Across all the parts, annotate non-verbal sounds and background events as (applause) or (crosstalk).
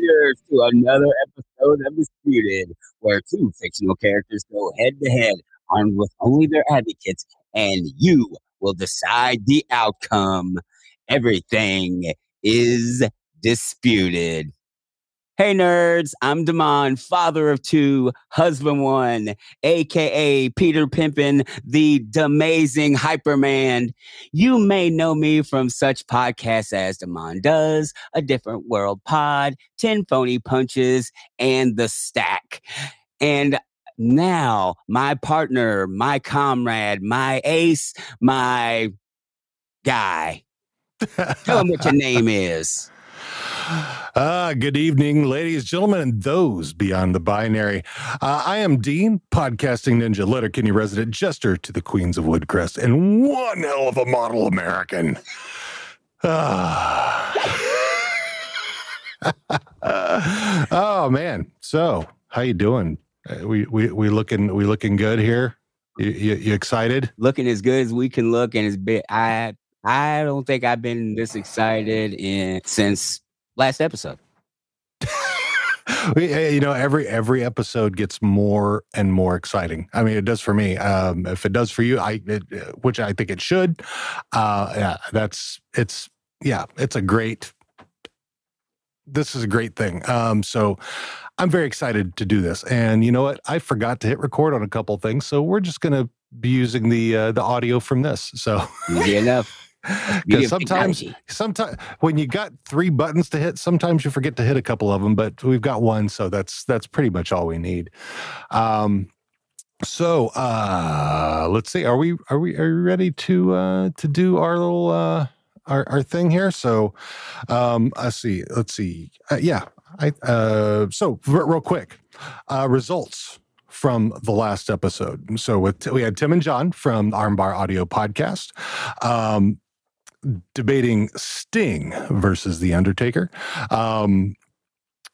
To another episode of Disputed, where two fictional characters go head to head, armed with only their advocates, and you will decide the outcome. Everything is disputed. Hey nerds, I'm Damon, father of two, husband one, aka Peter Pimpin, the amazing Hyperman. You may know me from such podcasts as Damon Does, A Different World Pod, 10 Phony Punches, and The Stack. And now, my partner, my comrade, my ace, my guy. Tell him what your name (laughs) is. Uh, good evening, ladies, gentlemen, and those beyond the binary. Uh, I am Dean, podcasting ninja, Letterkenny resident, jester to the Queens of Woodcrest, and one hell of a model American. Uh, (laughs) oh man, so how you doing? Uh, we we we looking we looking good here. You, you, you excited? Looking as good as we can look, and as big. I I don't think I've been this excited in since last episode. you know, every every episode gets more and more exciting. I mean, it does for me. Um, if it does for you, I it, which I think it should. Uh, yeah, that's it's yeah, it's a great. This is a great thing. Um, so I'm very excited to do this. And you know what? I forgot to hit record on a couple things, so we're just going to be using the uh, the audio from this. So easy enough. Because sometimes, sometimes when you got three buttons to hit, sometimes you forget to hit a couple of them. But we've got one, so that's that's pretty much all we need. Um, so uh, let's see. Are we are we are we ready to uh, to do our little uh, our our thing here? So um, let's see. Let's see. Uh, yeah. I uh, so real quick uh, results from the last episode. So with we had Tim and John from Armbar Audio Podcast. Um, debating Sting versus The Undertaker. Um,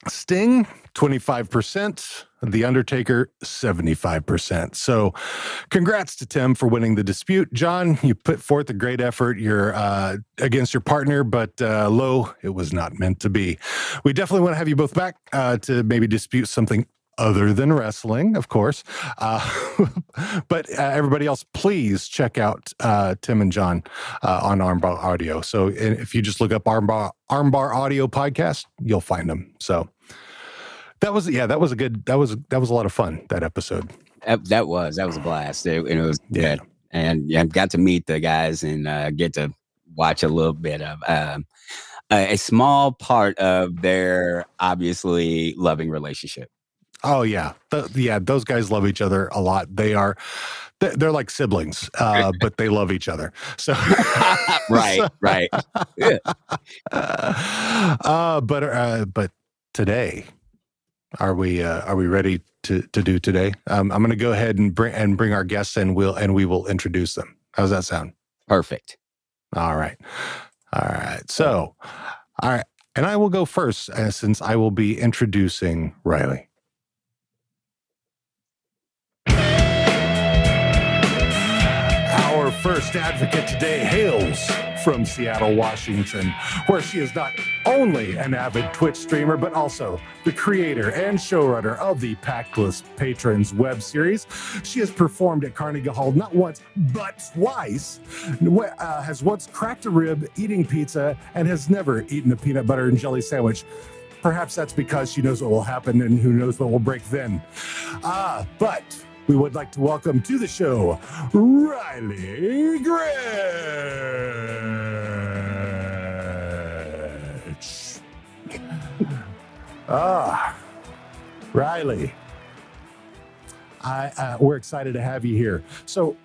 Sting, 25%, The Undertaker, 75%. So, congrats to Tim for winning the dispute. John, you put forth a great effort. You're uh, against your partner, but uh, low, it was not meant to be. We definitely want to have you both back uh, to maybe dispute something other than wrestling, of course. Uh, (laughs) but uh, everybody else, please check out uh, Tim and John uh, on Armbar Audio. So if you just look up Armbar Armbar Audio podcast, you'll find them. So that was yeah, that was a good that was that was a lot of fun that episode. That, that was that was a blast. It, it was yeah. good, and yeah, got to meet the guys and uh, get to watch a little bit of. Um, a small part of their obviously loving relationship. Oh yeah, the, yeah. Those guys love each other a lot. They are they're like siblings, uh, (laughs) but they love each other. So (laughs) right, right. Yeah. Uh, but uh, but today, are we uh, are we ready to to do today? Um, I'm going to go ahead and bring and bring our guests in. We'll and we will introduce them. How's that sound? Perfect. All right, all right. So, all right, and I will go first uh, since I will be introducing Riley. First advocate today hails from Seattle, Washington, where she is not only an avid Twitch streamer, but also the creator and showrunner of the Packless Patrons web series. She has performed at Carnegie Hall not once, but twice, uh, has once cracked a rib eating pizza, and has never eaten a peanut butter and jelly sandwich. Perhaps that's because she knows what will happen and who knows what will break then. Ah, uh, but we would like to welcome to the show Riley Gretsch. ah, Riley. I, uh, we're excited to have you here. So,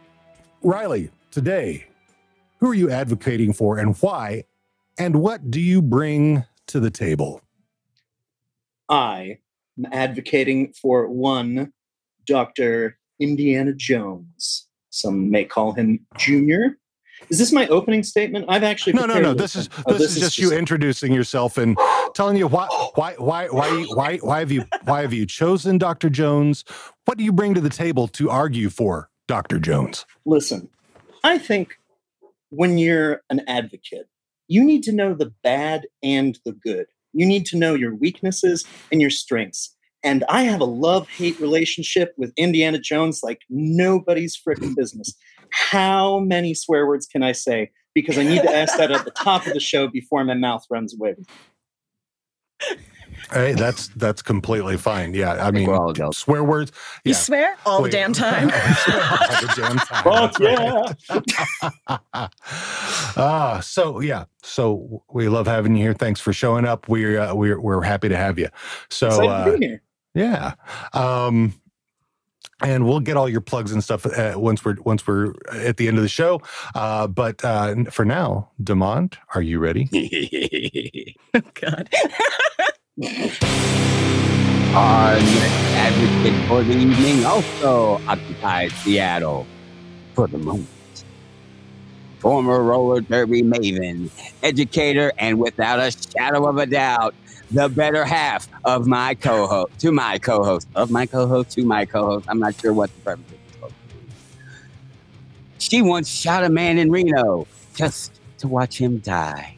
Riley, today, who are you advocating for and why? And what do you bring to the table? I am advocating for one Dr. Indiana Jones. Some may call him Junior. Is this my opening statement? I've actually no, no, no. This is oh, this, this, is, just, just you introducing yourself and telling you why, why, why, why, why, why have you, why have you chosen Dr. Jones? What do you bring to the table to argue for Dr. Jones? Listen, I think when you're an advocate, you need to know the bad and the good. You need to know your weaknesses and your strengths. And I have a love hate relationship with Indiana Jones like nobody's freaking business. How many swear words can I say? Because I need to ask that at the top of the show before my mouth runs away. Hey, that's that's completely fine. Yeah, I mean, we're swear words. You swear all Wait. the damn time. (laughs) all the damn time. Fuck That's right. (laughs) Ah, so yeah, so we love having you here. Thanks for showing up. We're uh, we're we're happy to have you. So Excited uh, to be here. Yeah, um, and we'll get all your plugs and stuff uh, once we're once we're at the end of the show. Uh, but uh, for now, Demont, are you ready? (laughs) oh, God. (laughs) Our next advocate for the evening also occupies Seattle for the moment. Former roller derby maven, educator, and without a shadow of a doubt, the better half of my co-host, to my co-host, of my co-host to my co-host. I'm not sure what the purpose is. She once shot a man in Reno just to watch him die.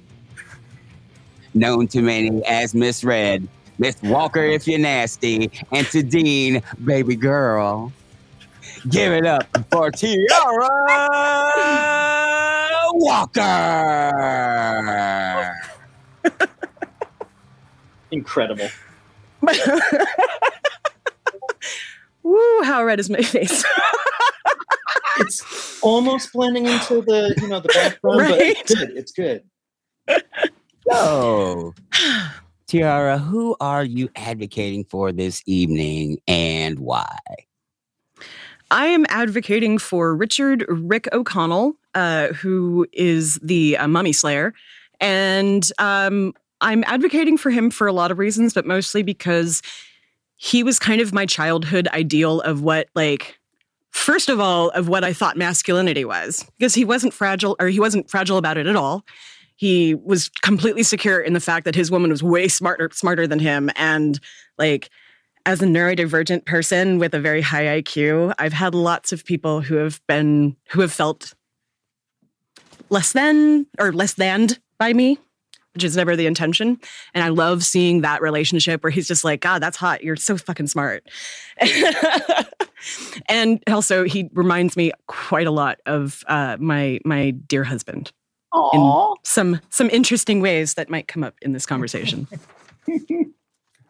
Known to many as Miss Red, Miss Walker if you're nasty, and to Dean, baby girl. Give it up for Tiara Walker. Incredible. (laughs) Woo, how red is my face? (laughs) It's almost blending into the you know the background, but it's Right. good. It's good. So, Tiara, who are you advocating for this evening and why? I am advocating for Richard Rick O'Connell, uh, who is the uh, Mummy Slayer, and um, I'm advocating for him for a lot of reasons, but mostly because he was kind of my childhood ideal of what, like, first of all, of what I thought masculinity was, because he wasn't fragile, or he wasn't fragile about it at all. He was completely secure in the fact that his woman was way smarter, smarter than him, and like as a neurodivergent person with a very high IQ, I've had lots of people who have been who have felt less than or less than by me, which is never the intention. And I love seeing that relationship where he's just like, God, that's hot. You're so fucking smart. (laughs) and also he reminds me quite a lot of uh, my my dear husband in some some interesting ways that might come up in this conversation. (laughs)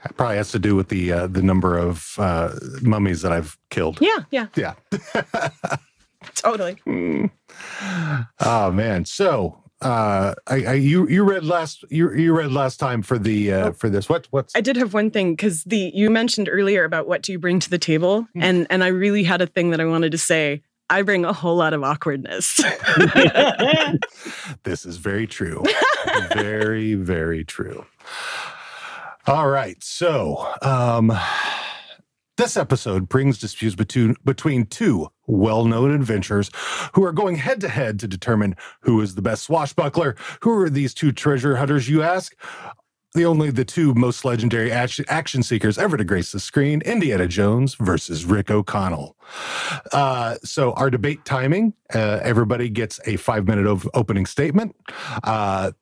That probably has to do with the uh, the number of uh, mummies that I've killed. yeah, yeah, Yeah. (laughs) totally. Hmm. oh man. So uh, I, I you you read last you you read last time for the uh, for this. What what's I did have one thing because the you mentioned earlier about what do you bring to the table, and and I really had a thing that I wanted to say. I bring a whole lot of awkwardness. (laughs) this is very true. very very true. All right. So um, this episode brings disputes between between two well-known adventurers who are going head to head to determine who is the best swashbuckler. Who are these two treasure hunters, you ask? The only the two most legendary action, seekers ever to grace the screen: Indiana Jones versus Rick O'Connell. Uh, so our debate timing: uh, everybody gets a five-minute ov- opening statement. Uh,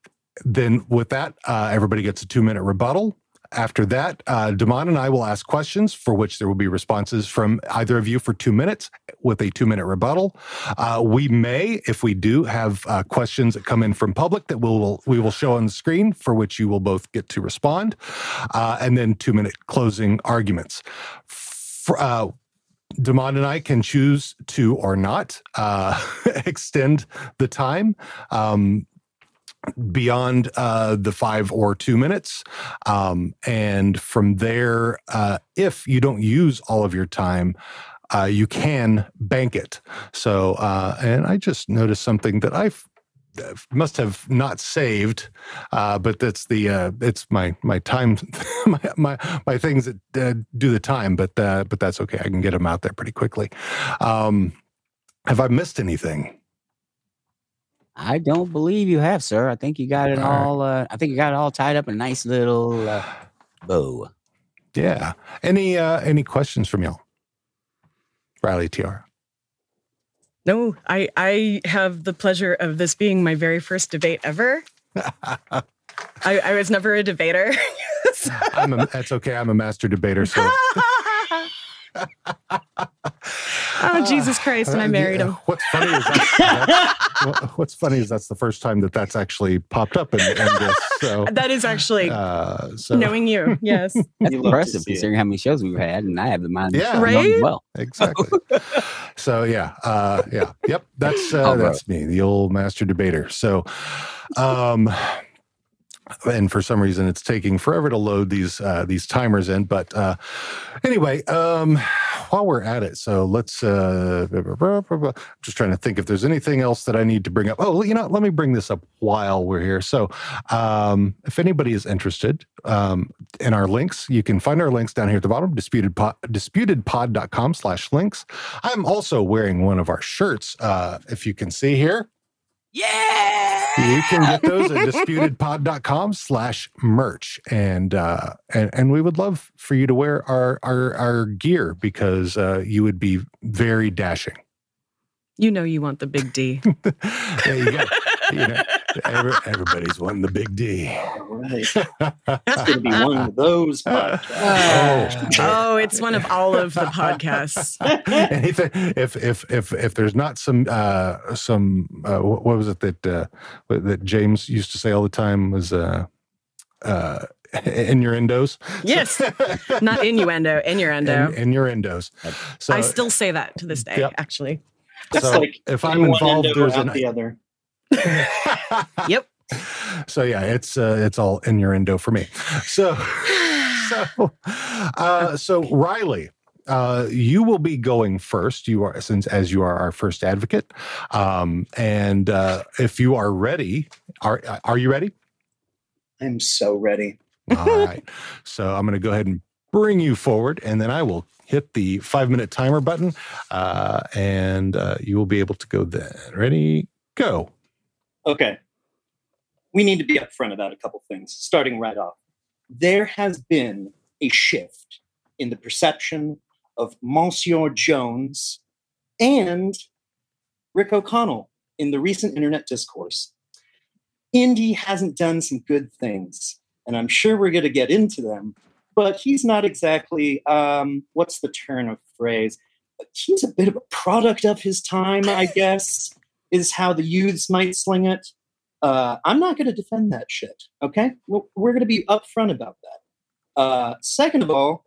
then with that, uh, everybody gets a two-minute rebuttal. After that, uh, Damon and I will ask questions for which there will be responses from either of you for two minutes with a two minute rebuttal. Uh, we may, if we do, have uh, questions that come in from public that we'll, we will show on the screen for which you will both get to respond. Uh, and then two minute closing arguments. For, uh, Damon and I can choose to or not uh, (laughs) extend the time. Um, beyond uh, the five or two minutes. Um, and from there, uh, if you don't use all of your time, uh, you can bank it. So, uh, and I just noticed something that I must have not saved, uh, but that's the uh, it's my my time (laughs) my, my my things that do the time. But but that's okay. I can get them out there pretty quickly. Um, have I missed anything? I don't believe you have, sir. I think you got it All right. all. Uh, I think you got it all tied up in a nice little uh, bow. Yeah. Any uh, any questions from y'all? Riley Tiara. no, I I have the pleasure of this being my very first debate ever. (laughs) I, I was never a debater. (laughs) so. I'm a, that's okay. I'm a master debater. So. (laughs) oh Jesus Christ! And I married him. What's funny is that's, (laughs) what's funny is that's the first time that that's actually popped up in, in this. So (laughs) that is actually uh, so. knowing you. (laughs) Yes, that's impressive considering how many shows we've had, and I have the mind. Yeah, right. Well, exactly. so yeah, uh, yeah, yep. That's uh, that's me, the old master debater. So, um and for some reason it's taking forever to load these uh, these timers in. But uh, anyway, um, while we're at it, so let's uh, I'm just trying to think if there's anything else that I need to bring up. Oh, you know, let me bring this up while we're here. So, um, if anybody is interested um, in our links, you can find our links down here at the bottom, disputedpod, disputedpod.com slash links. I'm also wearing one of our shirts. Uh, if you can see here. Yeah. You can get those at disputedpod.com slash merch. And, uh, and, and we would love for you to wear our, our, our gear because, uh, you would be very dashing. You know, you want the big D. (laughs) yeah, you got, you know, every, everybody's wanting the big D. Right. (laughs) That's going to be one of those podcasts. Oh, oh, it's one of all of the podcasts. (laughs) Anything, if if if if there's not some uh some uh, what was it that uh that James used to say all the time was uh uh innuendos. Yes, not innuendo, innuendo. In, innuendos. So I still say that to this day. Yep. Actually, so like if I'm involved, there's an the other. (laughs) yep. So yeah, it's uh, it's all innuendo for me. So (sighs) so uh, so Riley, uh, you will be going first. You are since as you are our first advocate, um, and uh, if you are ready, are are you ready? I'm so ready. All (laughs) right. So I'm going to go ahead and bring you forward, and then I will hit the five minute timer button, uh, and uh, you will be able to go then. Ready? Go. Okay. We need to be upfront about a couple things, starting right off. There has been a shift in the perception of Monsieur Jones and Rick O'Connell in the recent internet discourse. Indy hasn't done some good things, and I'm sure we're going to get into them, but he's not exactly, um, what's the turn of phrase? He's a bit of a product of his time, I guess (laughs) is how the youths might sling it. Uh, I'm not going to defend that shit. Okay, we're, we're going to be upfront about that. Uh, second of all,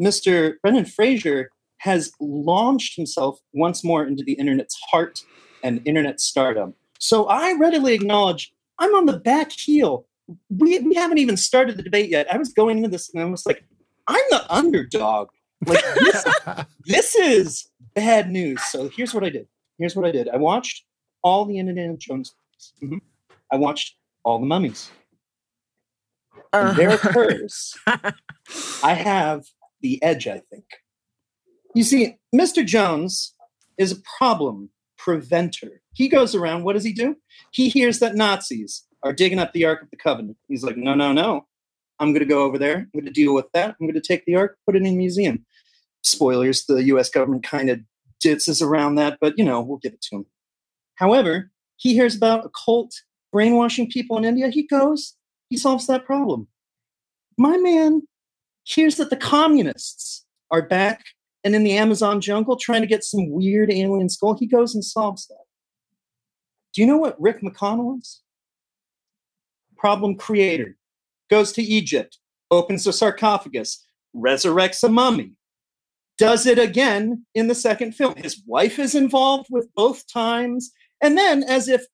Mr. Brendan Fraser has launched himself once more into the internet's heart and internet stardom. So I readily acknowledge I'm on the back heel. We, we haven't even started the debate yet. I was going into this and I was like, I'm the underdog. Like this, (laughs) this is bad news. So here's what I did. Here's what I did. I watched all the Indiana Jones movies. Mm-hmm. I watched all the mummies. Uh. And there occurs, (laughs) I have the edge, I think. You see, Mr. Jones is a problem preventer. He goes around, what does he do? He hears that Nazis are digging up the Ark of the Covenant. He's like, no, no, no. I'm going to go over there. I'm going to deal with that. I'm going to take the Ark, put it in a museum. Spoilers, the US government kind of ditses around that, but you know, we'll give it to him. However, he hears about a cult brainwashing people in India. He goes, he solves that problem. My man hears that the communists are back and in the Amazon jungle trying to get some weird alien skull. He goes and solves that. Do you know what Rick McConnell is? Problem creator. Goes to Egypt, opens a sarcophagus, resurrects a mummy, does it again in the second film. His wife is involved with both times. And then, as if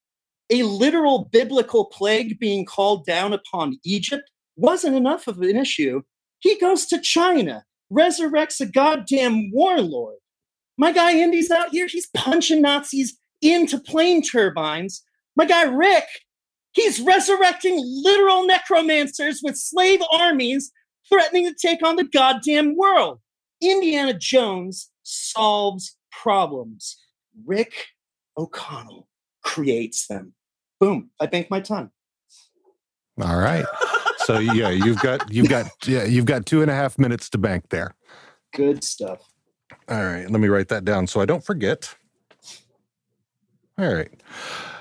a literal biblical plague being called down upon Egypt wasn't enough of an issue, he goes to China, resurrects a goddamn warlord. My guy Indy's out here, he's punching Nazis into plane turbines. My guy Rick, he's resurrecting literal necromancers with slave armies threatening to take on the goddamn world. Indiana Jones solves problems. Rick O'Connell creates them. Boom! I bank my time. All right. So yeah, you've got you've got yeah you've got two and a half minutes to bank there. Good stuff. All right, let me write that down so I don't forget. All right.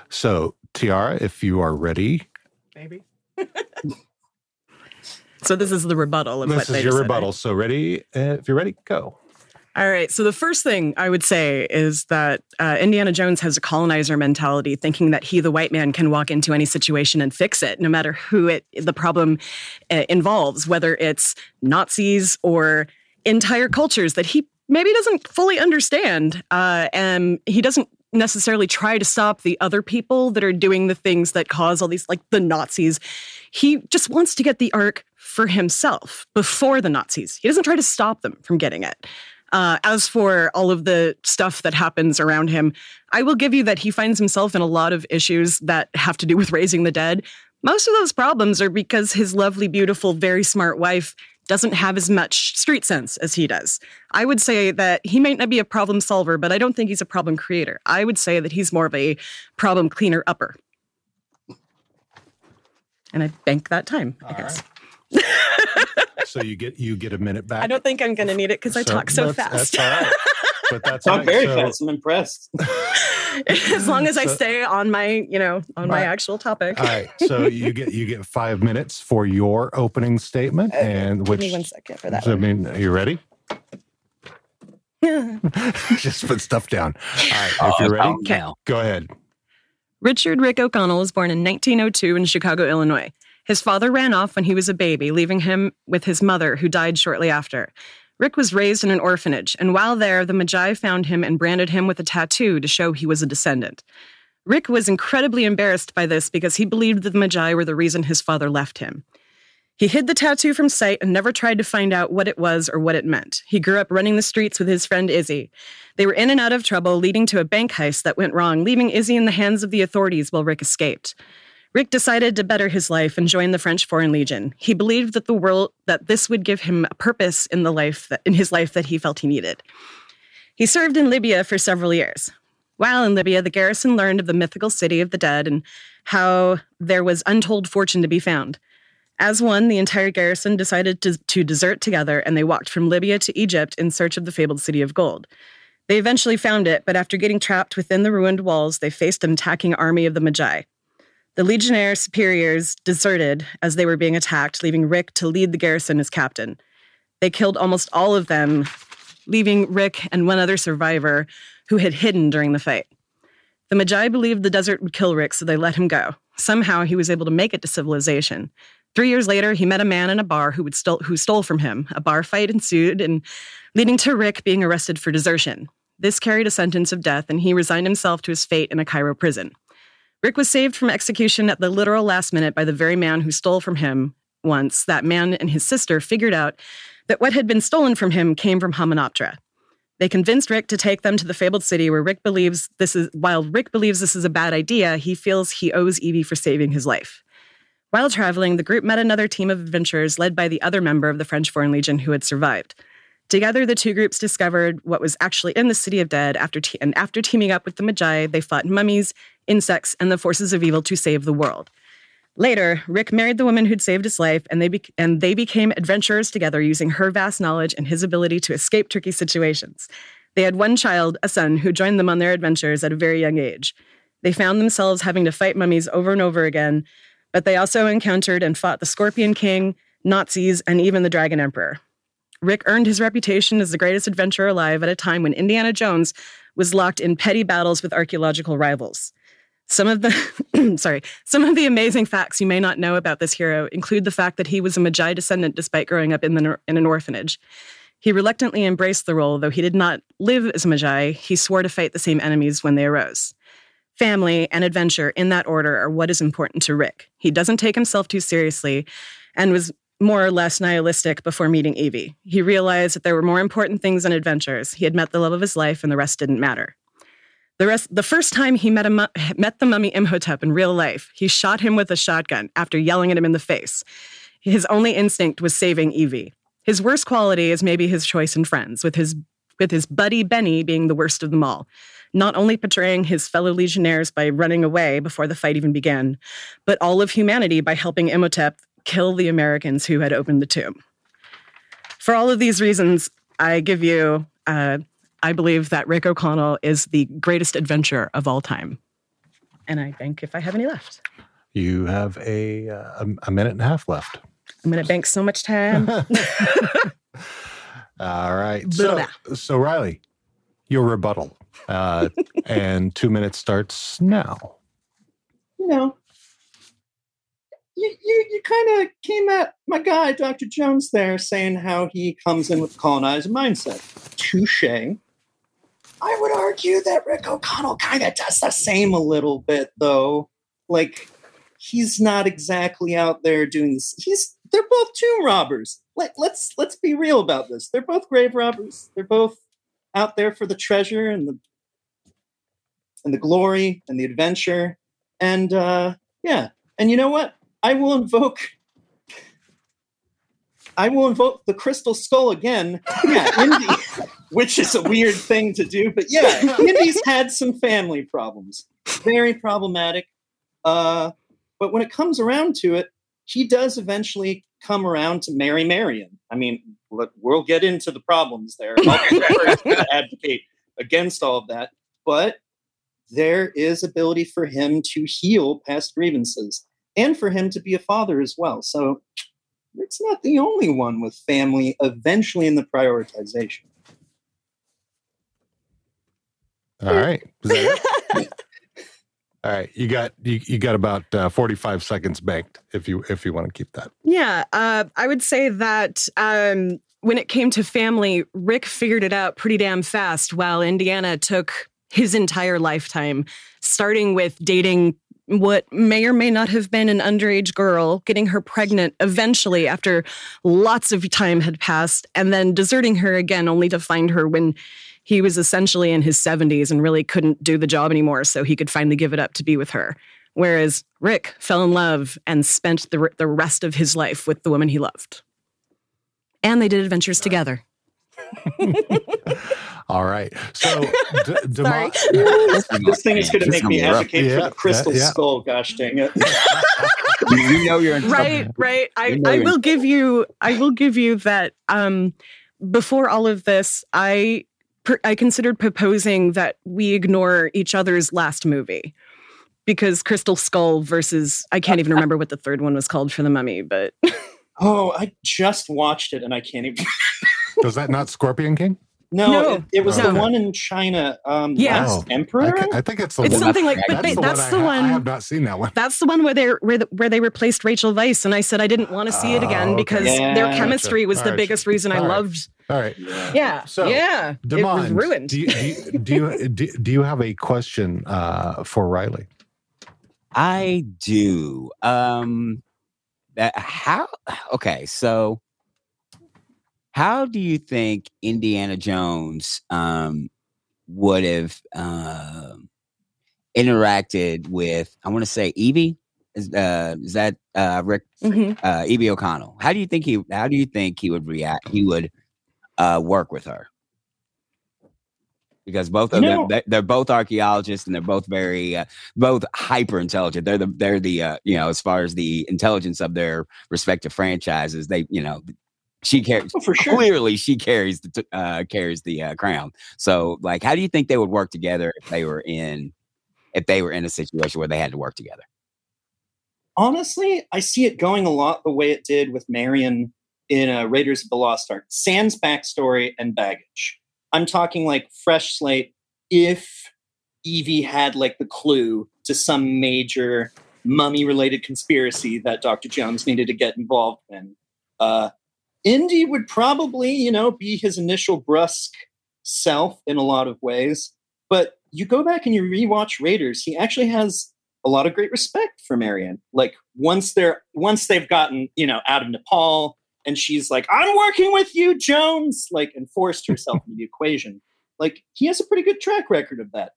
So Tiara, if you are ready, maybe. (laughs) so this is the rebuttal of this what is they your just said, rebuttal. So ready? Uh, if you're ready, go. All right. So the first thing I would say is that uh, Indiana Jones has a colonizer mentality, thinking that he, the white man, can walk into any situation and fix it, no matter who it the problem uh, involves, whether it's Nazis or entire cultures that he maybe doesn't fully understand, uh, and he doesn't necessarily try to stop the other people that are doing the things that cause all these, like the Nazis. He just wants to get the Ark for himself before the Nazis. He doesn't try to stop them from getting it. Uh, as for all of the stuff that happens around him, I will give you that he finds himself in a lot of issues that have to do with raising the dead. Most of those problems are because his lovely, beautiful, very smart wife doesn't have as much street sense as he does. I would say that he might not be a problem solver, but I don't think he's a problem creator. I would say that he's more of a problem cleaner upper. And I bank that time, I All guess. (laughs) so you get you get a minute back. I don't think I'm going to need it because I talk so that's- fast. That's all right. But that's Talk all right. very So- fast. I'm impressed. (laughs) as long as I stay on my, you know, on my Right. actual topic. All right. So you get you get five minutes for your opening statement, and Give which me one second for that. I mean, are you ready? (laughs) Just put stuff down. All right. Oh, if you're ready, calm down. go ahead. Richard Rick O'Connell was born in 1902 in Chicago, Illinois. His father ran off when he was a baby, leaving him with his mother, who died shortly after. Rick was raised in an orphanage, and while there, the Medjai found him and branded him with a tattoo to show he was a descendant. Rick was incredibly embarrassed by this because he believed that the Medjai were the reason his father left him. He hid the tattoo from sight and never tried to find out what it was or what it meant. He grew up running the streets with his friend Izzy. They were in and out of trouble, leading to a bank heist that went wrong, leaving Izzy in the hands of the authorities while Rick escaped. Rick decided to better his life and join the French Foreign Legion. He believed that the world that this would give him a purpose in the life that, in his life that he felt he needed. He served in Libya for several years. While in Libya, the garrison learned of the mythical city of the dead and how there was untold fortune to be found. As one, the entire garrison decided to, to desert together and they walked from Libya to Egypt in search of the fabled city of gold. They eventually found it, but after getting trapped within the ruined walls, they faced an attacking army of the Medjai. The Legionnaire superiors deserted as they were being attacked, leaving Rick to lead the garrison as captain. They killed almost all of them, leaving Rick and one other survivor who had hidden during the fight. The Medjai believed the desert would kill Rick, so they let him go. Somehow he was able to make it to civilization. Three years later, he met a man in a bar who, would stole, who stole from him. A bar fight ensued, and leading to Rick being arrested for desertion. This carried a sentence of death, and he resigned himself to his fate in a Cairo prison. Rick was saved from execution at the literal last minute by the very man who stole from him once. That man and his sister figured out that what had been stolen from him came from Hamunaptra. They convinced Rick to take them to the fabled city where Rick believes this is while Rick believes this is a bad idea, he feels he owes Evie for saving his life. While traveling, the group met another team of adventurers led by the other member of the French Foreign Legion who had survived. Together, the two groups discovered what was actually in the City of Dead. After te- and after teaming up with the Medjai, they fought mummies, insects, and the forces of evil to save the world. Later, Rick married the woman who'd saved his life, and they, be- and they became adventurers together using her vast knowledge and his ability to escape tricky situations. They had one child, a son, who joined them on their adventures at a very young age. They found themselves having to fight mummies over and over again, but they also encountered and fought the Scorpion King, Nazis, and even the Dragon Emperor. Rick earned his reputation as the greatest adventurer alive at a time when Indiana Jones was locked in petty battles with archaeological rivals. Some of the (clears throat) sorry, some of the amazing facts you may not know about this hero include the fact that he was a Medjai descendant despite growing up in, the, in an orphanage. He reluctantly embraced the role, though he did not live as a Medjai. He swore to fight the same enemies when they arose. Family and adventure, in that order, are what is important to Rick. He doesn't take himself too seriously and was more or less nihilistic before meeting Evie. He realized that there were more important things than adventures. He had met the love of his life, and the rest didn't matter. The rest, the first time he met, a, met the mummy Imhotep in real life, he shot him with a shotgun after yelling at him in the face. His only instinct was saving Evie. His worst quality is maybe his choice in friends, with his with his buddy Benny being the worst of them all. Not only betraying his fellow legionnaires by running away before the fight even began, but all of humanity by helping Imhotep kill the Americans who had opened the tomb. For all of these reasons, I give you, uh, I believe that Rick O'Connell is the greatest adventurer of all time. And I think if I have any left. You have a, uh, a minute and a half left. I'm going to bank so much time. (laughs) (laughs) All right. So, so Riley, your rebuttal. Uh, (laughs) and two minutes starts now. You know, you, you, you kind of came at my guy, Dr. Jones, there, saying how he comes in with the colonizer mindset. Touche. I would argue that Rick O'Connell kind of does the same a little bit, though. Like, he's not exactly out there doing this. He's they're both tomb robbers. Let, let's let's be real about this. They're both grave robbers. They're both out there for the treasure and the and the glory and the adventure. And uh, yeah, and you know what? I will invoke. I will invoke the crystal skull again. Yeah, Indy, (laughs) which is a weird thing to do, but yeah, Indy's had some family problems. Very problematic. Uh, but when it comes around to it, he does eventually come around to marry Marion. I mean, we'll get into the problems there. I'll advocate against all of that, but there is ability for him to heal past grievances and for him to be a father as well. So Rick's not the only one with family eventually in the prioritization. All right. (laughs) All right, you got you, you got about uh, forty five seconds banked if you if you want to keep that. Yeah, uh, I would say that um, when it came to family, Rick figured it out pretty damn fast, while Indiana took his entire lifetime, starting with dating what may or may not have been an underage girl, getting her pregnant eventually after lots of time had passed, and then deserting her again, only to find her when he was essentially in his 70s and really couldn't do the job anymore, so he could finally give it up to be with her. Whereas Rick fell in love and spent the, the rest of his life with the woman he loved. And they did adventures together. (laughs) All right. So, (laughs) D- Demo- (laughs) this thing is going to make me advocate yeah, for the crystal yeah, yeah. skull. Gosh dang it! (laughs) you know you're in right, right. I, you know I will give you. I will give you that. Um, before all of this, I I considered proposing that we ignore each other's last movie because Crystal Skull versus I can't even remember what the third one was called for the Mummy, but oh, I just watched it and I can't even. Was that not Scorpion King? No, no it, it, was no. the one in China. Um, yeah, oh, Emperor. I, I, think it's the it's one. something like. But that's, the, that's one, the I, one. I have not seen that one. That's the one where they where, the, where they replaced Rachel Weisz, and I said I didn't want to see it again oh, okay. because yeah. their chemistry was All the right. biggest reason I loved. All right. Yeah. Yeah. So, yeah. Demond, it was ruined. Do you, do you, do you, (laughs) do, do you have a question uh, for Riley? I do. Um, that how? Okay, so how do you think Indiana Jones um, would have uh, interacted with? I want to say Evie. Is, uh, is that uh, Rick mm-hmm. uh, Evie O'Connell? How do you think he? How do you think he would react? He would uh, work with her because both of them they're, they're, both archaeologists and they're both very uh, both hyper intelligent. They're the they're the uh, you know as far as the intelligence of their respective franchises, they you know she carries oh, for sure. Clearly, she carries the uh, carries the uh, crown. So, like, how do you think they would work together if they were in if they were in a situation where they had to work together? Honestly, I see it going a lot the way it did with Marion in uh, Raiders of the Lost Ark. Sans backstory and baggage. I'm talking like fresh slate. If Evie had like the clue to some major mummy related conspiracy that Dr. Jones needed to get involved in. Uh, Indy would probably, you know, be his initial brusque self in a lot of ways. But you go back and you rewatch Raiders, he actually has a lot of great respect for Marion. Like once they're once they've gotten, you know, out of Nepal and she's like, I'm working with you, Jones, like and forced herself into the equation. Like he has a pretty good track record of that.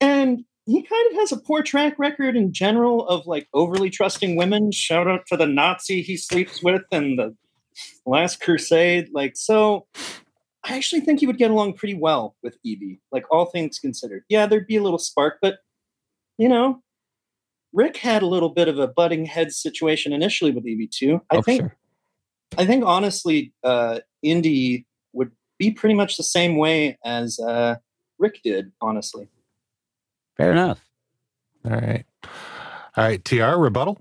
And he kind of has a poor track record in general of like overly trusting women. Shout out to the Nazi he sleeps with and the Last Crusade. Like, so I actually think he would get along pretty well with Evie, like all things considered. Yeah, there'd be a little spark, but you know, Rick had a little bit of a butting head situation initially with Evie too. I oh, think sure. I think honestly, uh, Indy would be pretty much the same way as uh, Rick did, honestly. Fair enough. All right. All right, TR, rebuttal?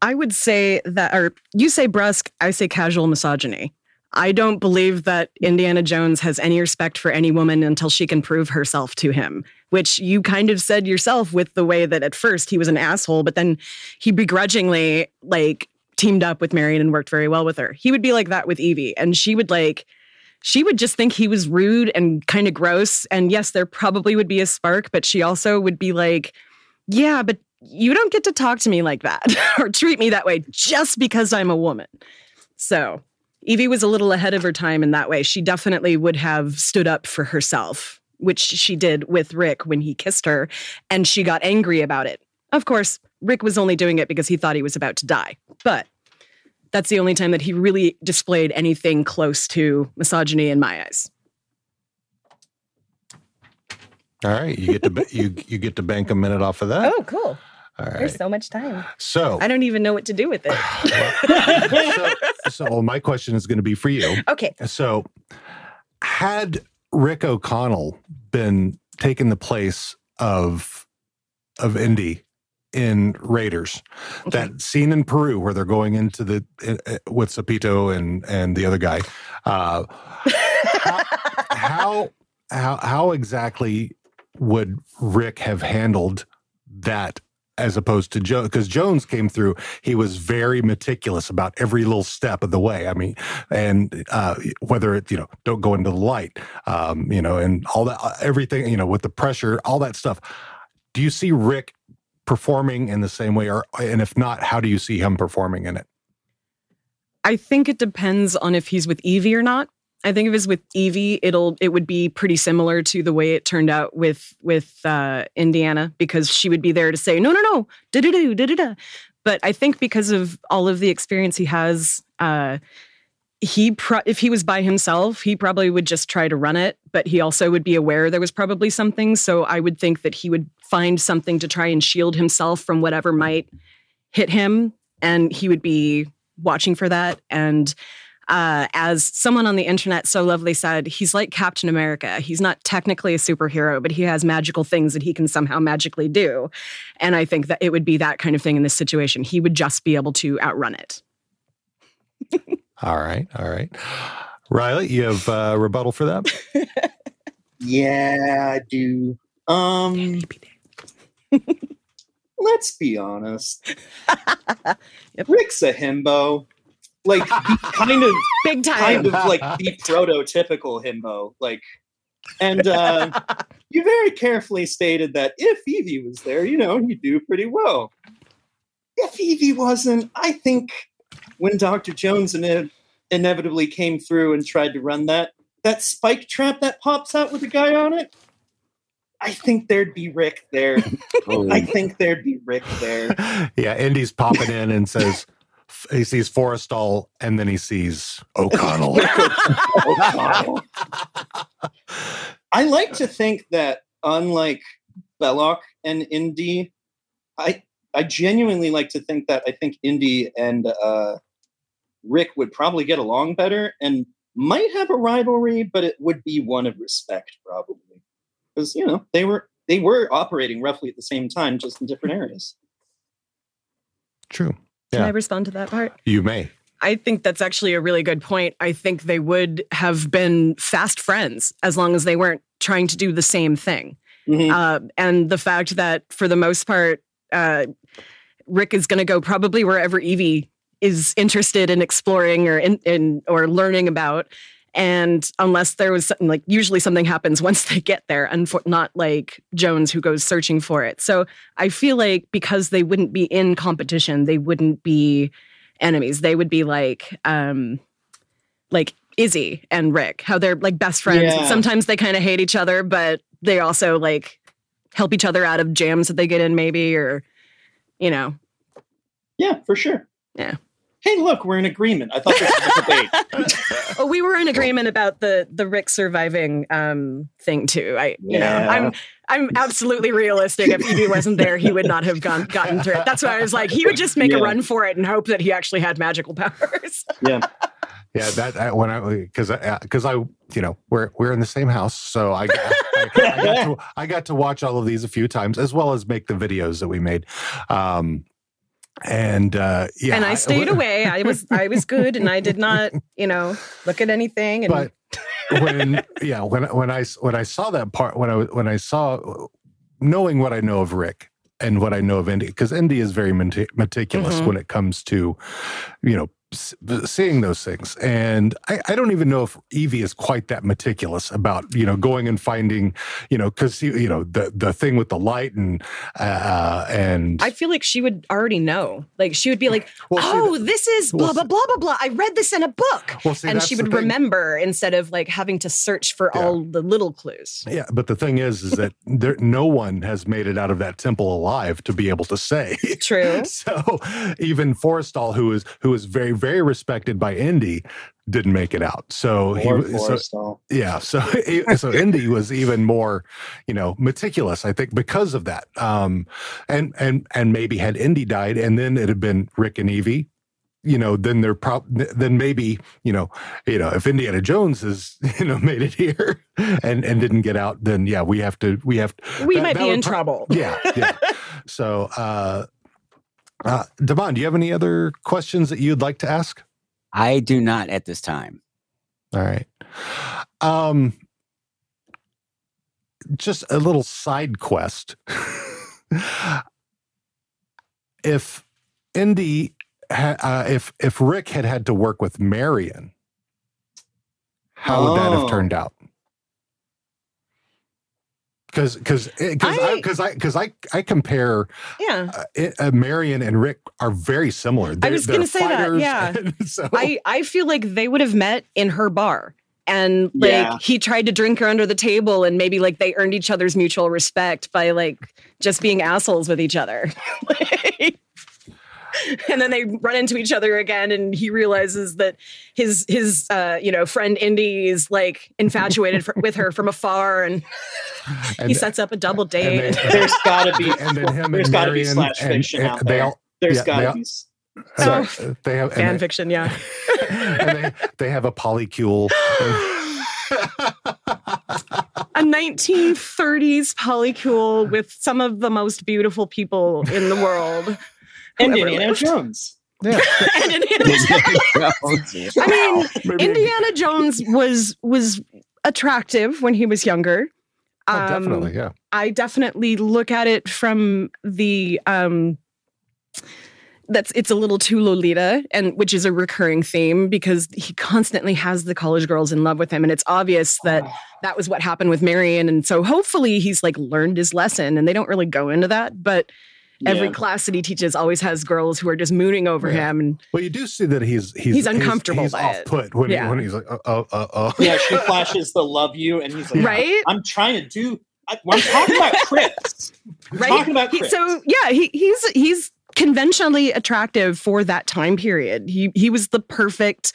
I would say that, or you say brusque, I say casual misogyny. I don't believe that Indiana Jones has any respect for any woman until she can prove herself to him, which you kind of said yourself with the way that at first he was an asshole, but then he begrudgingly like teamed up with Marion and worked very well with her. He would be like that with Evie, and she would like she would just think he was rude and kind of gross. And yes, there probably would be a spark, but she also would be like, yeah, but you don't get to talk to me like that (laughs) or treat me that way just because I'm a woman. So Evie was a little ahead of her time in that way. She definitely would have stood up for herself, which she did with Rick when he kissed her, and she got angry about it. Of course, Rick was only doing it because he thought he was about to die. But that's the only time that he really displayed anything close to misogyny in my eyes. All right, you get to you you get to bank a minute off of that. Oh, cool. All right. There's so much time. So I don't even know what to do with it. (sighs) so, so my question is going to be for you. Okay. So had Rick O'Connell been taking the place of of Indy in Raiders. Okay. That scene in Peru where they're going into the uh, with Sapito and and the other guy. Uh, how, how how how exactly would Rick have handled that as opposed to Joe because Jones came through he was very meticulous about every little step of the way. I mean and uh, whether it you know don't go into the light um, you know and all that everything you know with the pressure all that stuff. Do you see Rick performing in the same way or and if not how do you see him performing in it? I think it depends on if he's with Evie or not. I think if it's with Evie, it'll it would be pretty similar to the way it turned out with with uh, Indiana because she would be there to say no no no da da da da da da. But I think because of all of the experience he has, uh, he pro- if he was by himself, he probably would just try to run it. But he also would be aware there was probably something. So I would think that he would find something to try and shield himself from whatever might hit him, and he would be watching for that and uh, as someone on the internet so lovely said, he's like Captain America. He's not technically a superhero, but he has magical things that he can somehow magically do. And I think that it would be that kind of thing in this situation. He would just be able to outrun it. (laughs) all right all right Riley you have uh, rebuttal for that (laughs) Yeah, I do. Um, (laughs) let's be honest. Yep. Rick's a himbo. Like kind of (laughs) Big time. kind of like the prototypical himbo. Like and uh you very carefully stated that if Evie was there, you know, he'd do pretty well. If Evie wasn't, I think when Dr. Jones ine- inevitably came through and tried to run that that spike trap that pops out with a guy on it, I think there'd be Rick there. (laughs) Oh, I think there'd be Rick there. (laughs) yeah Indy's popping in and says he sees Forrestal and then he sees O'Connell (laughs) O'Connell. I like to think that unlike Belloq and Indy, I I genuinely like to think that I think Indy and uh, Rick would probably get along better and might have a rivalry, but it would be one of respect probably because you know they were they were operating roughly at the same time, just in different areas. true Can I respond to that part? you may I think that's actually a really good point. I think they would have been fast friends as long as they weren't trying to do the same thing. Mhm. Uh, and the fact that for the most part, uh, Rick is going to go probably wherever Evie is interested in exploring or in, in or learning about. And unless there was something like usually something happens (laughs) once they get there, and not like Jones who goes searching for it. So I feel like because they wouldn't be in competition, they wouldn't be enemies. They would be like um like Izzy and Rick, how they're like best friends. Yeah. Sometimes they kind of hate each other, but they also like help each other out of jams that they get in, maybe, or you know. Yeah, for sure. Yeah. Hey, look, we're in agreement. I thought this was a debate. (laughs) Oh, we were in agreement about the the Rick surviving um thing too. I, you know, I'm I'm absolutely realistic. If Evie wasn't there, he would not have gone gotten through it. That's why I was like, he would just make a run for it and hope that he actually had magical powers. (laughs) Yeah. Yeah, that I, when I because I because I you know we're we're in the same house, so I, I, I, I got to I got to watch all of these a few times as well as make the videos that we made. Um, and uh, yeah, and I stayed away. I was I was good, and I did (laughs) not you know look at anything. And but when yeah when when I when I saw that part when I when I saw knowing what I know of Rick and what I know of Indy because Indy is very meticulous mm-hmm. when it comes to you know seeing those things. And I, I, don't even know if Evie is quite that meticulous about, you know, going and finding, you know, because, you know, the, the thing with the light and, uh, and I feel like she would already know. Like she would be like, well, oh, see, this is blah, blah, blah, blah, blah. I read this in a book. Well, see, and she would remember instead of like having to search for yeah. all the little clues. Yeah. But the thing is, is that there, no one has made it out of that temple alive to be able to say. True. (laughs) so even Forrestal, who is, who is very, very respected by Indy, didn't make it out. So more he, so, yeah, so (laughs) so Indy was even more, you know, meticulous. I think because of that. Um, and and and maybe had Indy died, and then it had been Rick and Evie. You know, then they're prob then maybe you know, you know, if Indiana Jones has (laughs) you know made it here and and didn't get out, then yeah, we have to we have to, we that, might that be in pro- trouble. Yeah, yeah. (laughs) so uh, uh, Devon, do you have any other questions that you'd like to ask? I do not at this time. All right. Um, just a little side quest. (laughs) if Indy, ha- uh, if if Rick had had to work with Marion, how would that have oh. turned out? Because because because I because I because I, I, compare yeah uh, uh, Marion and Rick are very similar. They're, I was going to say that yeah. (laughs) so. I I feel like they would have met in her bar and like yeah. he tried to drink her under the table and maybe like they earned each other's mutual respect by like just being assholes with each other. (laughs) (laughs) and then they run into each other again and he realizes that his his uh, you know friend indy is like infatuated for, with her from afar and, and (laughs) he sets up a double date they, there's gotta be and then him there's gotta be slash fiction and, out there all, there's yeah, gotta be Sorry, oh, they have fan they, fiction, yeah. (laughs) and they, they have a polycule. a 1930s polycule with some of the most beautiful people in the world (laughs) (laughs) and Indiana Jones. Yeah. and Indiana Jones. I mean, (laughs) Maybe. Indiana Jones was was attractive when he was younger. Oh, um, oh, definitely, yeah. I definitely look at it from the um that's it's a little too Lolita, and which is a recurring theme because he constantly has the college girls in love with him, and it's obvious that that was what happened with Marion, and so hopefully he's like learned his lesson, and they don't really go into that, but every class that he teaches always has girls who are just mooning over yeah. him. And well, you do see that he's he's, he's uncomfortable. He's, he's off put when, yeah. he, when he's like, oh, oh, oh, oh. Yeah, she flashes the love you, and he's like, right. I'm trying to do. I, am talking about Chris. (laughs) right. Talking about Chris. He, so yeah, he, he's he's conventionally attractive for that time period. He he was the perfect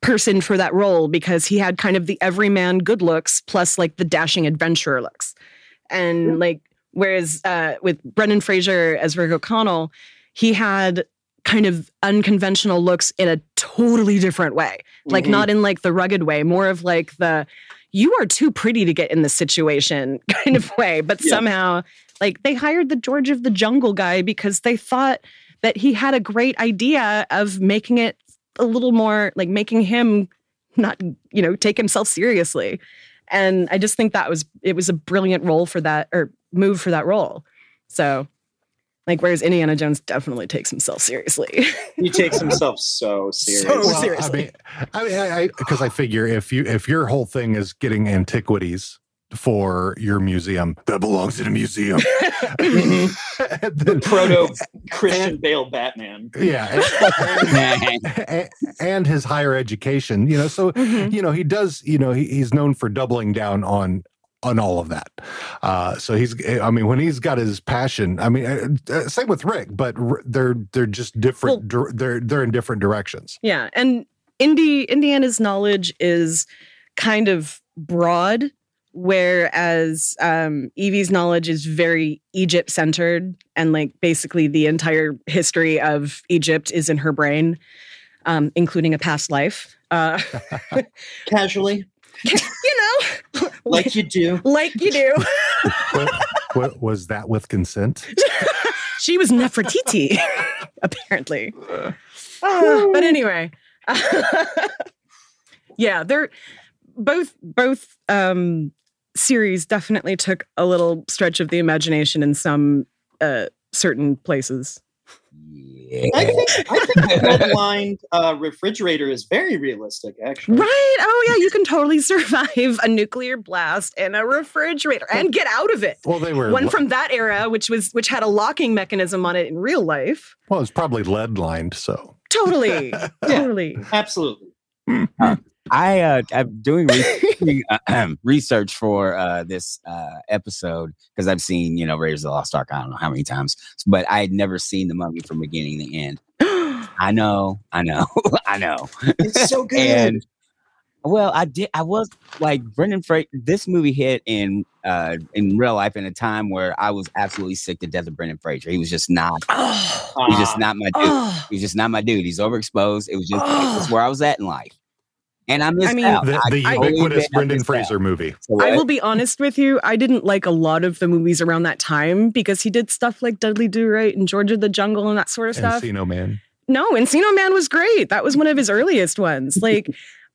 person for that role because he had kind of the everyman good looks plus like the dashing adventurer looks. And like Whereas uh, with Brendan Fraser as Rick O'Connell, he had kind of unconventional looks in a totally different way. Like mm-hmm. not in like the rugged way, more of like the you are too pretty to get in this situation (laughs) kind of way. But yeah. somehow, like they hired the George of the Jungle guy because they thought that he had a great idea of making it a little more like making him not, you know, take himself seriously. And I just think that was it was a brilliant role for that or move for that role. So, like, whereas Indiana Jones definitely takes himself seriously. (laughs) he takes himself so seriously. So well, seriously. I mean, I mean, because I, I, I figure if you if your whole thing is getting antiquities for your museum that belongs in a museum. (laughs) the proto (laughs) Christian Bale Batman. Yeah. And, and, his higher education, you know, so, mm-hmm. you know, he does, you know, he, he's known for doubling down on on all of that. Uh, so he's, I mean, when he's got his passion, I mean, uh, uh same with Rick, but they're they're just different. Well, they're they're in different directions. Yeah, and Indy Indiana's knowledge is kind of broad, whereas um, Evie's knowledge is very Egypt centered, and like basically the entire history of Egypt is in her brain, um, including a past life. Uh, (laughs) (laughs) Casually, you know, like you do. (laughs) like you do. what, (laughs) what, was that with consent? (laughs) she was Nefertiti, apparently. Uh, but anyway, yeah, they're both both um, series definitely took a little stretch of the imagination in some uh, certain places. Yeah. I think I think the (laughs) red-lined uh, refrigerator is very realistic, actually. Right? Oh yeah, you can totally (laughs) survive a nuclear blast in a refrigerator and get out of it. Well, they were One from that era, which was which had a locking mechanism on it in real life. well, it's probably lead lined. So Totally, (laughs) totally. Absolutely. I uh, I'm doing re- (laughs) uh, (clears throat) research for uh, this uh, episode because I've seen you know Raiders of the Lost Ark I don't know how many times, but I had never seen the Mummy from beginning to end. (gasps) I know, I know, (laughs) I know. It's so (laughs) good. and well, I did. I was like Brendan Fraser. This movie hit in uh, in real life in a time where I was absolutely sick to death of Brendan Fraser. He was just not. oh, He's just Ah, not my dude. oh. He's just not my dude. He's overexposed. It was just that's where I was at in life, and I missed I mean, out. the, the I ubiquitous I Brendan missed out. Fraser movie. So I will be honest with you. I didn't like a lot of the movies around that time because he did stuff like Dudley Do Right and George of the Jungle and that sort of stuff. Encino Man. No, Encino Man was great. That was one of his earliest ones. (laughs) Like,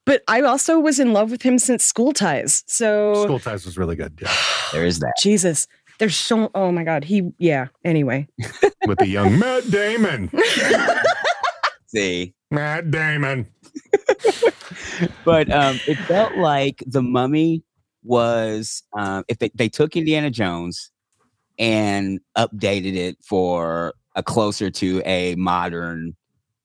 but I also was in love with him since School Ties. So School Ties was really good. Yeah, (sighs) there is that. Jesus, there's so. Oh my God, he. Yeah. Anyway, (laughs) with the young Matt Damon. (laughs) See, Matt Damon. But um, it felt like the Mummy was um, if they, they took Indiana Jones and updated it for a closer to a modern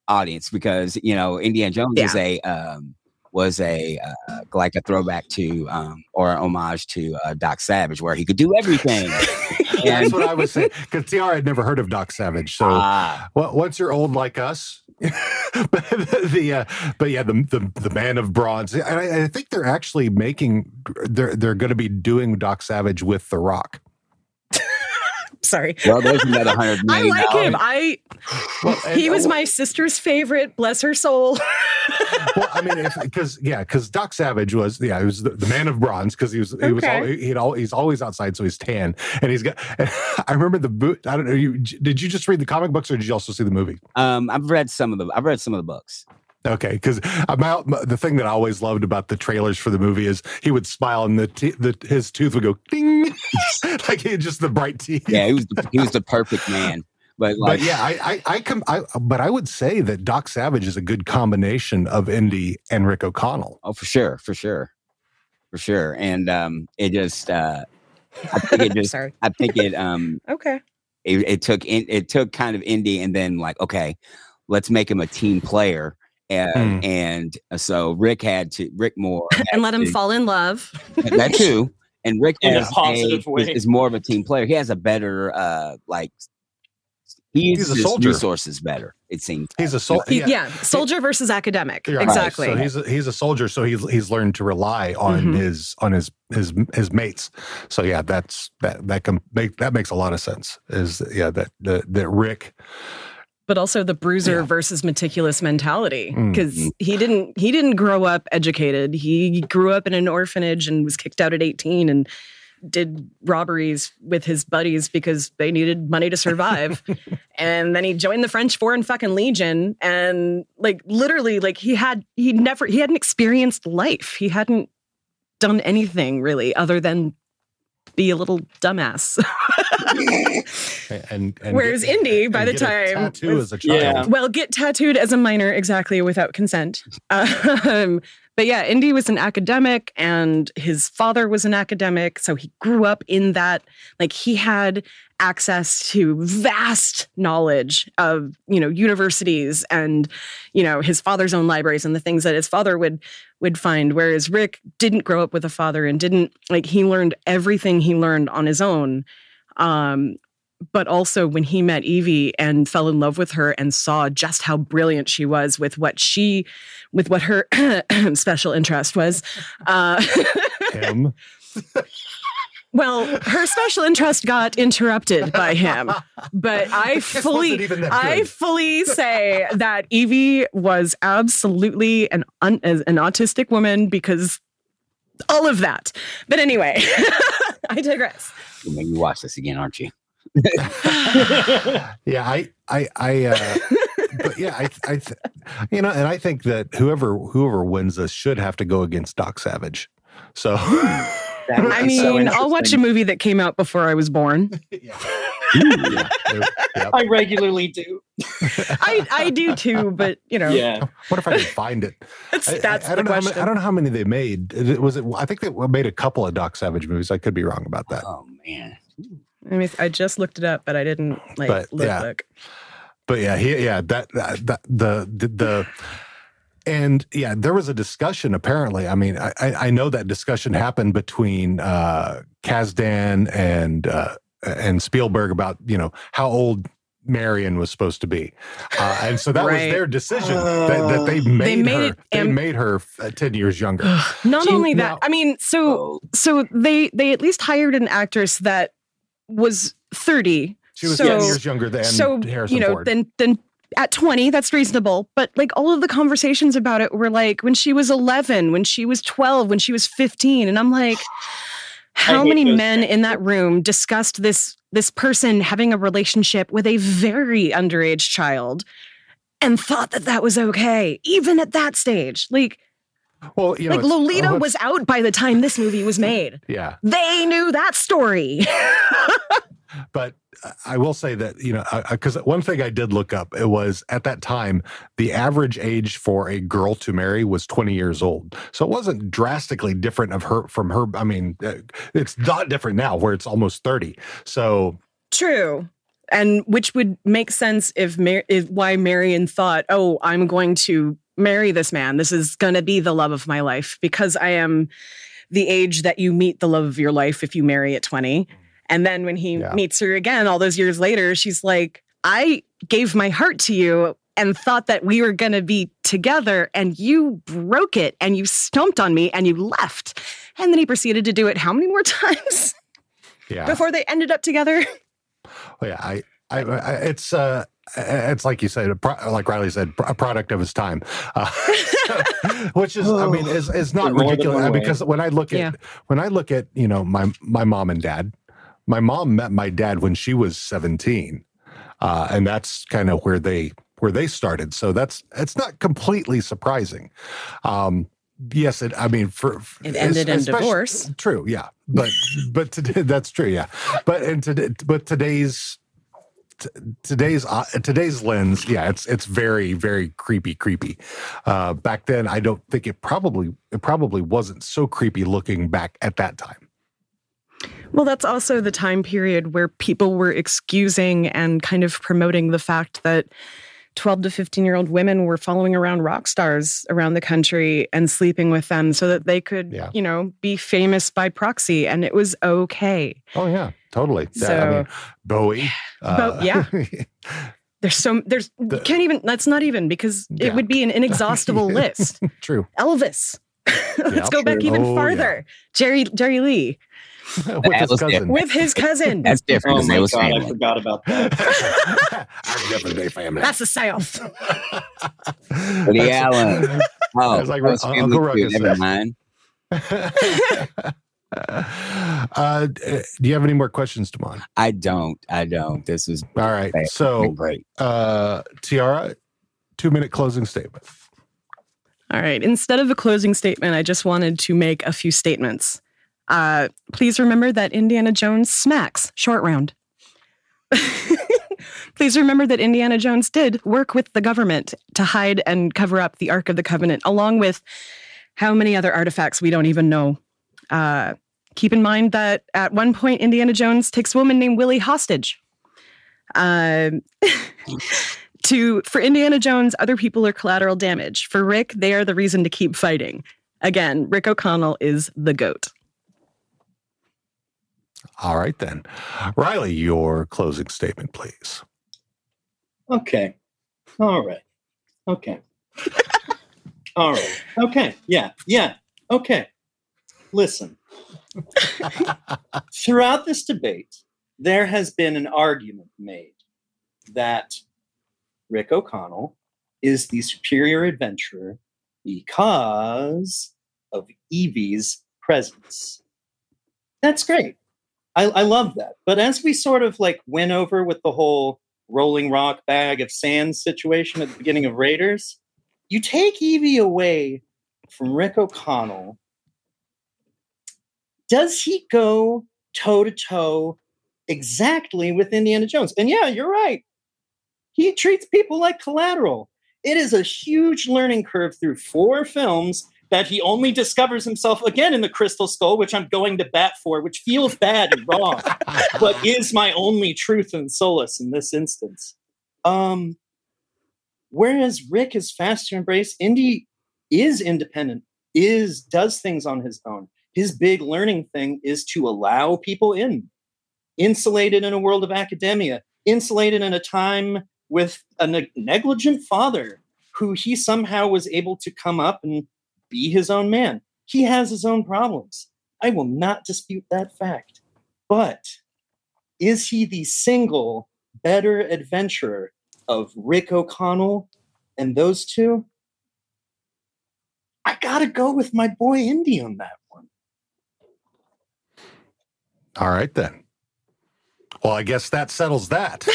audience because you know Indiana Jones was a um, was a uh, like a throwback to um, or an homage to uh, Doc Savage where he could do everything. (laughs) That's what I was saying. Because TR had never heard of Doc Savage. So Ah, Well, once you're old like us, (laughs) but the uh, but yeah, the, the the man of bronze. And I, I think they're actually making they're they're going to be doing Doc Savage with The Rock. Sorry. well, there's another hundred (laughs) I like him. I. Well, and- He was my sister's favorite. Bless her soul. (laughs) well, I mean, because yeah, because Doc Savage was yeah, he was the, the man of bronze because he was he was all, he'd all, he's always outside, so he's tan, and he's got. And (laughs) I remember the boot. I don't know. You did you just read the comic books or did you also see the movie? Um, I've read some of the I've read some of the books. Okay, because about the thing that I always loved about the trailers for the movie is he would smile and the, te- the his tooth would go ding, (laughs) like he had just the bright teeth. Yeah, he was the, he was the perfect man. But like, but yeah, I I I, com- I but I would say that Doc Savage is a good combination of Indy and Rick O'Connell. Oh, for sure, for sure, for sure. And um, it just, uh, I think it (laughs) just, sorry. I think it, um, (laughs) Okay. it, it took, in, it took kind of Indy, and then like, okay, let's make him a team player. Uh, Hmm. And so Rick had to, Rick Moore, And let him to- fall in love. that too. And Rick In a has is, is more of a team player. He has a better, uh, like, he He's a uses his soldier. resources better. It seems. He's a soldier. He- yeah. yeah. soldier versus academic. You're right. Exactly. So he's a, he's a soldier, so he's he's learned to rely on Mhm. his on his his his mates. So yeah, that's that that can make that makes a lot of sense. Is yeah that that, that Rick but also the bruiser Yeah. versus meticulous mentality Mm. because he didn't he didn't grow up educated he grew up in an orphanage and was kicked out at 18 and did robberies with his buddies because they needed money to survive (laughs) and then he joined the french foreign fucking legion and like literally like he had he never he hadn't experienced life he hadn't done anything really other than be a little dumbass (laughs) and, and Whereas get- Indy, by and the get a time, tattoo was- as a child. Yeah. Well, get tattooed as a minor exactly without consent. (laughs) Um, but yeah, Indy was an academic and his father was an academic. So he grew up in that, like, he had access to vast knowledge of, you know, universities and, you know, his father's own libraries and the things that his father would would find whereas Rick didn't grow up with a father and didn't like he learned everything he learned on his own um but also when he met Evie and fell in love with her and saw just how brilliant she was with what she with what her (clears throat) special interest was uh Him. (laughs) Well, her special interest got interrupted by him, but (laughs) I fully, I fully say that Evie was absolutely an un, an autistic woman because all of that. But anyway, (laughs) I digress. You'll make me watch this again, aren't you? (laughs) yeah, I, I, I, uh, but yeah, I, I, th- you know, and I think that whoever whoever wins this should have to go against Doc Savage. So, That would I be so mean, I'll watch a movie that came out before I was born. (laughs) yeah, Ooh, yep. I regularly do. I, I do too, but you know, Yeah. What if I can find it? (laughs) that's, I- that's I, I don't know. How question. many, I don't know how many they made. It- Was it? I think they made a couple of Doc Savage movies. I could be wrong about that. oh man. I mean, I just looked it up, but I didn't like But, look. yeah. look. But yeah, he, yeah, that, that, that the, the, the, and yeah, there was a discussion apparently. I mean, I, I I know that discussion happened between uh Kasdan and, uh, and Spielberg about, you know, how old Marion was supposed to be. Uh, and so that was their decision that, that they made, they made her, it they am- made her uh, 10 years younger. Not Do you- only now- that, I mean, so Oh, so they they at least hired an actress that was 30 She was So- 10 years younger than so Harrison you know Ford. then then at 20 that's reasonable. But like all of the conversations about it were like when she was 11 when she was 12 when she was 15 and i'm like how many men things. in that room discussed this this person having a relationship with a very underage child and thought that that was okay even at that stage? Like well, you know, like lolita oh, was out by the time this movie was (laughs) made. Yeah. they knew that story. (laughs) But I will say that you know because one thing I did look up it was at that time the average age for a girl to marry was 20 years old, so it wasn't drastically different of her from her. I mean, uh, it's not different now where it's almost 30. So True. And which would make sense if, Mar- if why Marion thought, "Oh, I'm going to marry this man. This is going to be the love of my life because I am the age that you meet the love of your life if you marry at 20." And then when he Yeah. meets her again all those years later, she's like, "I gave my heart to you and thought that we were going to be together and you broke it and you stomped on me and you left." And then he proceeded to do it how many more (laughs) times yeah, before they ended up together? Well, yeah, I, I, I it's uh, it's like you said, pro- like Riley said, a product of his time, uh, (laughs) which is, I mean, (sighs) is is not In more than ridiculous because when I look at Yeah. when I look at you know my my mom and dad, my mom met my dad when she was seventeen, uh, and that's kind of where they where they started. So that's it's not completely surprising. Um, yes, it. I mean, for It ended in divorce. True, yeah, but but today, (laughs) that's true, yeah. But in today, but today's t- today's uh, today's lens, yeah, it's it's very very creepy, creepy. Uh, back then, I don't think it probably it probably wasn't so creepy looking back at that time. Well, that's also the time period where people were excusing and kind of promoting the fact that 12 to 15 year old women were following around rock stars around the country and sleeping with them so that they could, Yeah. you know, be famous by proxy. And it was okay. Oh yeah, totally. Yeah, I So- mean, Bowie. (sighs) uh, Bo- yeah. (laughs) There's so, there's, The- can't even, that's not even because Yeah. it would be an (laughs) inexhaustible list. true. Elvis. (laughs) Let's Yeah, go back even Oh, farther. Jerry, Jerry Lee (laughs) With his cousin. with his cousin. That's different Oh my was god, I forgot about that. (laughs) Our definitely family. That's the South. (laughs) Woody Allen. Oh, It's like that was Uncle family too. Ruckus Never mind. uh, do you have any more questions, Damon? I don't. I don't. This is All right. been So, great. uh, Tiara, two minute closing statement. All right. Instead of a closing statement, I just wanted to make a few statements. Uh, please remember that Indiana Jones smacks short round. (laughs) please remember that Indiana Jones did work with the government to hide and cover up the Ark of the Covenant, along with how many other artifacts we don't even know. Uh, keep in mind that at one point, Indiana Jones takes a woman named Willie hostage. Uh, (laughs) to for Indiana Jones, other people are collateral damage. For Rick, they are the reason to keep fighting. Again, Rick O'Connell is the goat. All right, then. Riley, your closing statement, please. Okay. All right. Okay. (laughs) All right. Okay. Yeah. Yeah. Okay. Listen. (laughs) Throughout this debate, there has been an argument made that Rick O'Connell is the superior adventurer because of Evie's presence. That's great. I, I love that. But as we sort of like went over with the whole rolling rock bag of sand situation at the beginning of Raiders, you take Evie away from Rick O'Connell. Does he go toe to toe exactly with Indiana Jones? And yeah, you're right. He treats people like collateral. It is a huge learning curve through four films that he only discovers himself again in the Crystal Skull, which I'm going to bat for, which feels bad and wrong, (laughs) but is my only truth and solace in this instance. Um, whereas Rick is fast to embrace, Indy is independent, is does things on his own. His big learning thing is to allow people in, insulated in a world of academia, insulated in a time with a ne- negligent father who he somehow was able to come up and be his own man. He has his own problems. I will not dispute that fact. But is he the single better adventurer of Rick O'Connell and those two? I got to go with my boy Indy on that one. All right, then. Well, I guess that settles that.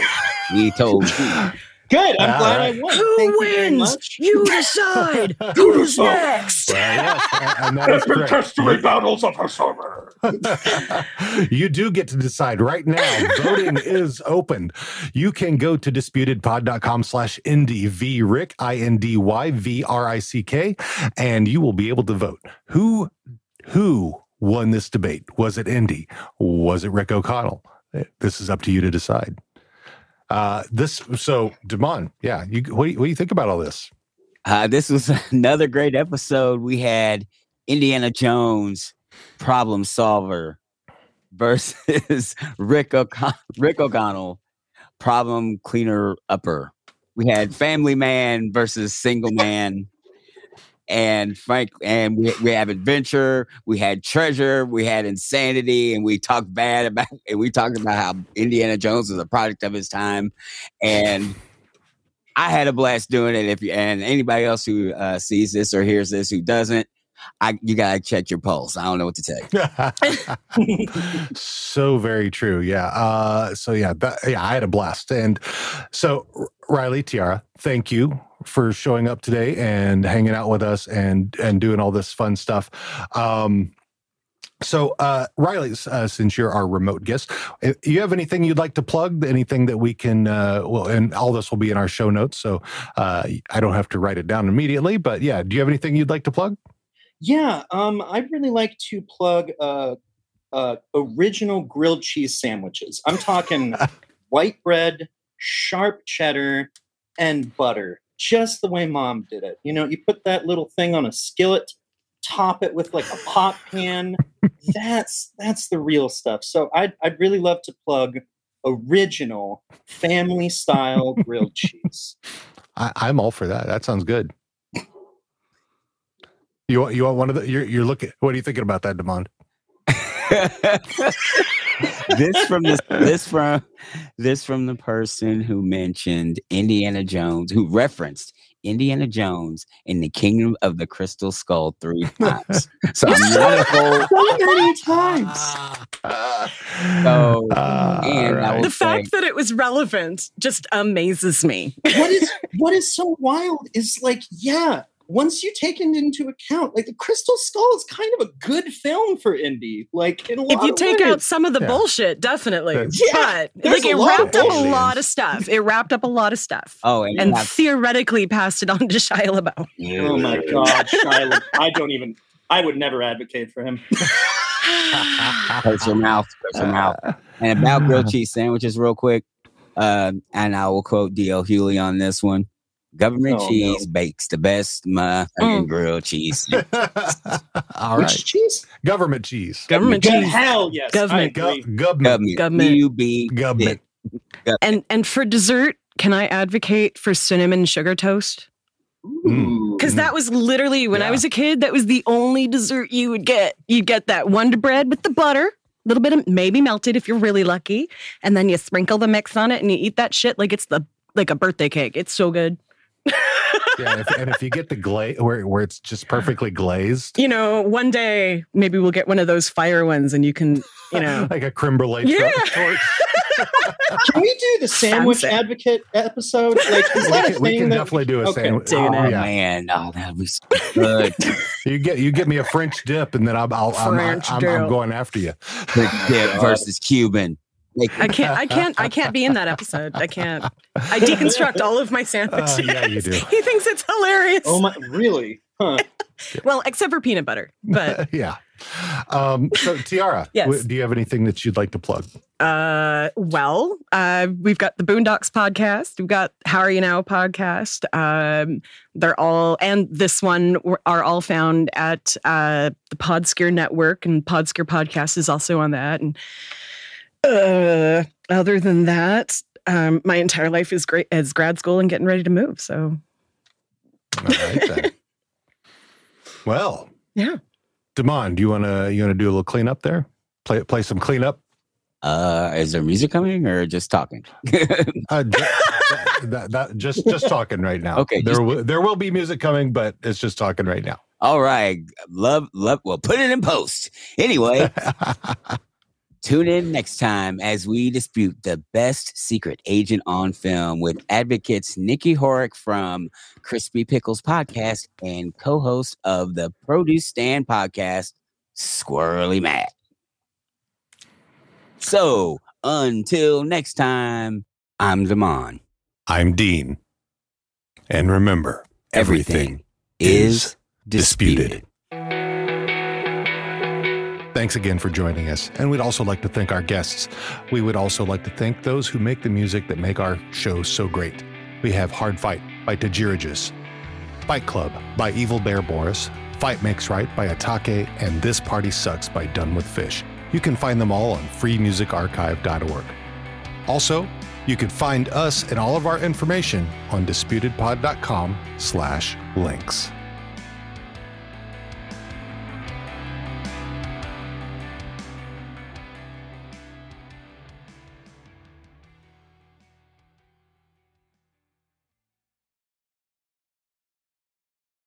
(laughs) we told (laughs) Good. I'm All glad right. I won. Who Thank wins? You, you decide. (laughs) Who's next? Well, yes, and that is correct. History battles of the summer. (laughs) you do get to decide right now. Voting (laughs) is open. You can go to disputedpod.com slash Indy V Rick I N D Y V R I C K, and you will be able to vote. Who who won this debate? Was it Indy? Was it Rick O'Connell? This is up to you to decide. Uh, this so Demond, yeah. You what do you, what do you think about all this? Uh, this was (laughs) another great episode. We had Indiana Jones, problem solver, versus (laughs) Rick O'Con- Rick O'Connell, problem cleaner upper. We had Family Man versus Single Man and Frank, and we, we have adventure, we had treasure, we had insanity, and we talked bad (laughs) about, and we talked about how Indiana Jones was a product of his time, and I had a blast doing it. If you and anybody else who uh, sees this or hears this who doesn't, I you gotta check your pulse. I don't know what to tell you. (laughs) so very true. Yeah. Uh, so yeah, that, yeah, I had a blast. And so Riley Tiara, thank you for showing up today and hanging out with us and and doing all this fun stuff. Um, so, uh, Riley, uh, since you're our remote guest, you have anything you'd like to plug? Anything that we can, uh, well, and all this will be in our show notes, so uh, I don't have to write it down immediately. But yeah, do you have anything you'd like to plug? Yeah, um, I'd really like to plug uh, uh, original grilled cheese sandwiches. I'm talking (laughs) white bread, sharp cheddar, and butter, just the way mom did it. You know, you put that little thing on a skillet, top it with like a pot pan. that's that's the real stuff. So I'd I'd really love to plug original family style grilled (laughs) cheese. I, I'm all for that. That sounds good. You want you want one of the you're you're looking what are you thinking about that, Demond? (laughs) this from this this from this from the person who mentioned Indiana Jones, who referenced Indiana Jones in the Kingdom of the Crystal Skull three (laughs) times. (laughs) So I'm not a so many times. So uh, and right. the say, fact that it was relevant just amazes me. What is what is so wild is like, yeah, once you take it into account, like the Crystal Skull is kind of a good film for Indy. Like in a if you take ways. out some of the yeah. bullshit, definitely. Yeah, but like it wrapped up a lot of stuff. It wrapped up a lot of stuff. Oh, and, and theoretically passed it on to (laughs) Shia LaBeouf. Oh my god, Shia! La- I don't even. I would never advocate for him. (laughs) Close your mouth. Close your mouth. And about grilled (laughs) cheese sandwiches, real quick. Uh, and I will quote D.L. Hughley on this one. Government oh, cheese no. bakes the best motherfucking mm. grilled cheese. (laughs) All Which right. cheese? Government cheese. Government cheese. Hell yes. Government. Go- government. Government. You be government. And and for dessert, can I advocate for cinnamon sugar toast? Because that was literally when I was a kid, that was the only dessert you would get. You'd get that Wonder Bread with the butter, a little bit of maybe melted if you're really lucky, and then you sprinkle the mix on it and you eat that shit like it's the like a birthday cake. It's so good. Yeah, and if, and if you get the glaze where where it's just perfectly glazed, You know, one day maybe we'll get one of those fire ones and you can, you know. (laughs) like a creme brulee Yeah. torch. (laughs) Can we do the sandwich Fancy. advocate episode? Like, is we that a can, we can that- definitely do a Okay. sandwich. Doing Oh yeah. Oh, man, oh that'd be so good. (laughs) You get you get me a French dip, and then I'm I'll, I'm, I'm, I'm, I'm going after you. Quick dip versus Cuban. Like, I can't I can't I can't be in that episode. I can't. I (laughs) deconstruct all of my sandwiches. Uh, yeah, you do. (laughs) he thinks it's hilarious. Oh my, really? Huh. (laughs) well, except for peanut butter. But yeah. Um, so Tiara, Yes. w- do you have anything that you'd like to plug? Uh, well, uh, we've got the Boondocks podcast. We've got How Are You Now podcast. Um, they're all, and this one are all found at uh, the Podskier Network, and Podskier podcast is also on that. And uh, other than that, um, my entire life is great as grad school and getting ready to move. So All right then. (laughs) well, Yeah. Damon, do you wanna you wanna do a little cleanup there? Play play some cleanup. uh, is there music coming or just talking? (laughs) Uh, ju- that, that just just talking right now. Okay, there just- will there will be music coming, but it's just talking right now. All right, love, love. Well, put it in post. Anyway, (laughs) tune in next time as we dispute the best secret agent on film with advocates Nikki Horick from Crispy Pickles podcast and co-host of the Produce Stand podcast, Squirrely Matt. So until next time, I'm Damon. I'm Dean. And remember, Everything is disputed. disputed. Thanks again for joining us. And we'd also like to thank our guests. We would also like to thank those who make the music that make our show so great. We have Hard Fight by Tajirajus, Fight Club by Evil Bear Boris, Fight Makes Right by Atake, and This Party Sucks by Done with Fish. You can find them all on freemusicarchive.org. Also, you can find us and all of our information on disputedpod.com slash links.